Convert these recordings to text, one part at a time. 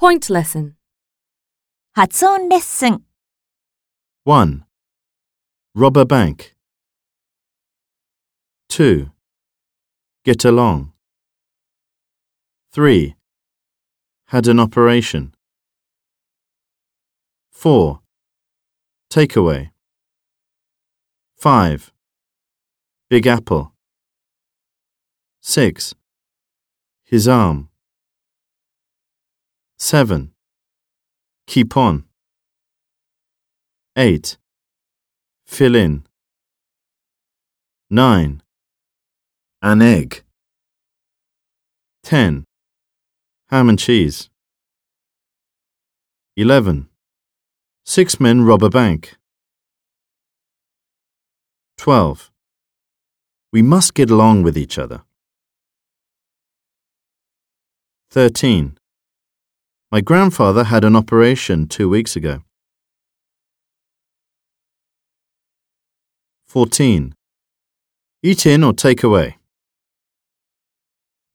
Point lesson. 発音レッスン 1. Rob a bank. 2. Get along. 3. Had an operation. 4. Takeaway. 5. Big apple. 6. His arm. 7. Keep on. 8. Fill in. 9. An egg. 10. Ham and cheese. 11. Six men rob a bank. 12. We must get along with each other. 13. My grandfather had an operation two weeks ago. 14. Eat in or take away.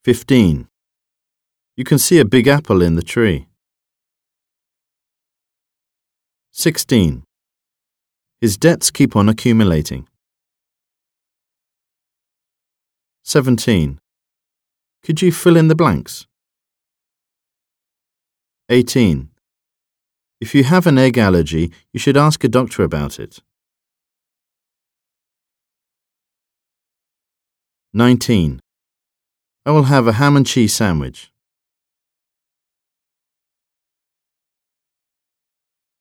15. You can see a big apple in the tree. 16. His debts keep on accumulating. 17. Could you fill in the blanks? 18. If you have an egg allergy, you should ask a doctor about it. 19. I will have a ham and cheese sandwich.